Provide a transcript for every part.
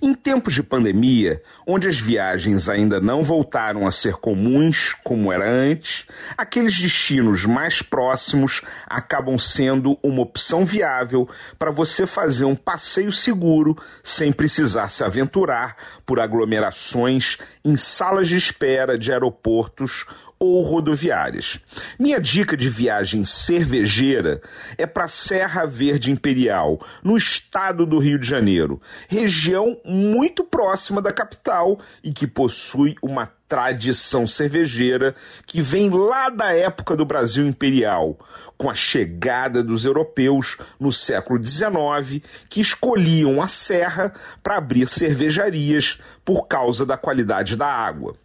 Em tempos de pandemia, onde as viagens ainda não voltaram a ser comuns como era antes, aqueles destinos mais próximos acabam sendo uma opção viável para você fazer um passeio seguro sem precisar se aventurar por aglomerações em salas de espera de aeroportos ou rodoviárias. Minha dica de viagem cervejeira é para Serra Verde Imperial, no estado do Rio de Janeiro, região muito próxima da capital e que possui uma tradição cervejeira que vem lá da época do Brasil Imperial, com a chegada dos europeus no século XIX, que escolhiam a serra para abrir cervejarias por causa da qualidade da água.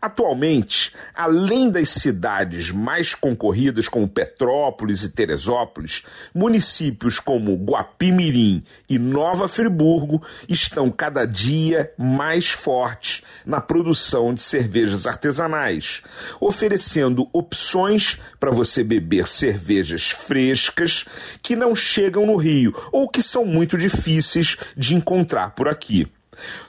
Atualmente, além das cidades mais concorridas como Petrópolis e Teresópolis, municípios como Guapimirim e Nova Friburgo estão cada dia mais fortes na produção de cervejas artesanais, oferecendo opções para você beber cervejas frescas que não chegam no Rio ou que são muito difíceis de encontrar por aqui.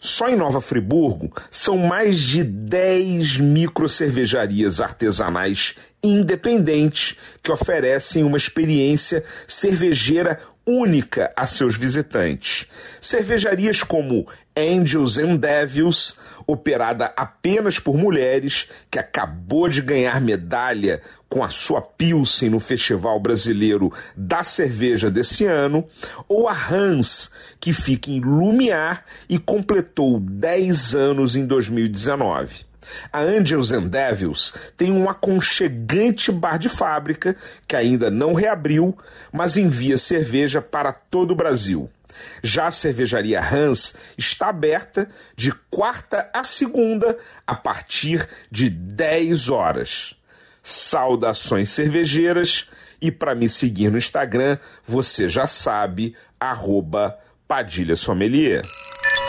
Só em Nova Friburgo são mais de 10 microcervejarias artesanais independentes que oferecem uma experiência cervejeira única a seus visitantes. Cervejarias como Angels and Devils, operada apenas por mulheres, que acabou de ganhar medalha com a sua Pilsen no Festival Brasileiro da Cerveja desse ano, ou a Hans, que fica em Lumiar e completou 10 anos em 2019. A Angels and Devils tem um aconchegante bar de fábrica que ainda não reabriu, mas envia cerveja para todo o Brasil. Já a cervejaria Hans está aberta de quarta a segunda a partir de 10 horas. Saudações cervejeiras e para me seguir no Instagram, você já sabe, arroba Padilha Sommelier.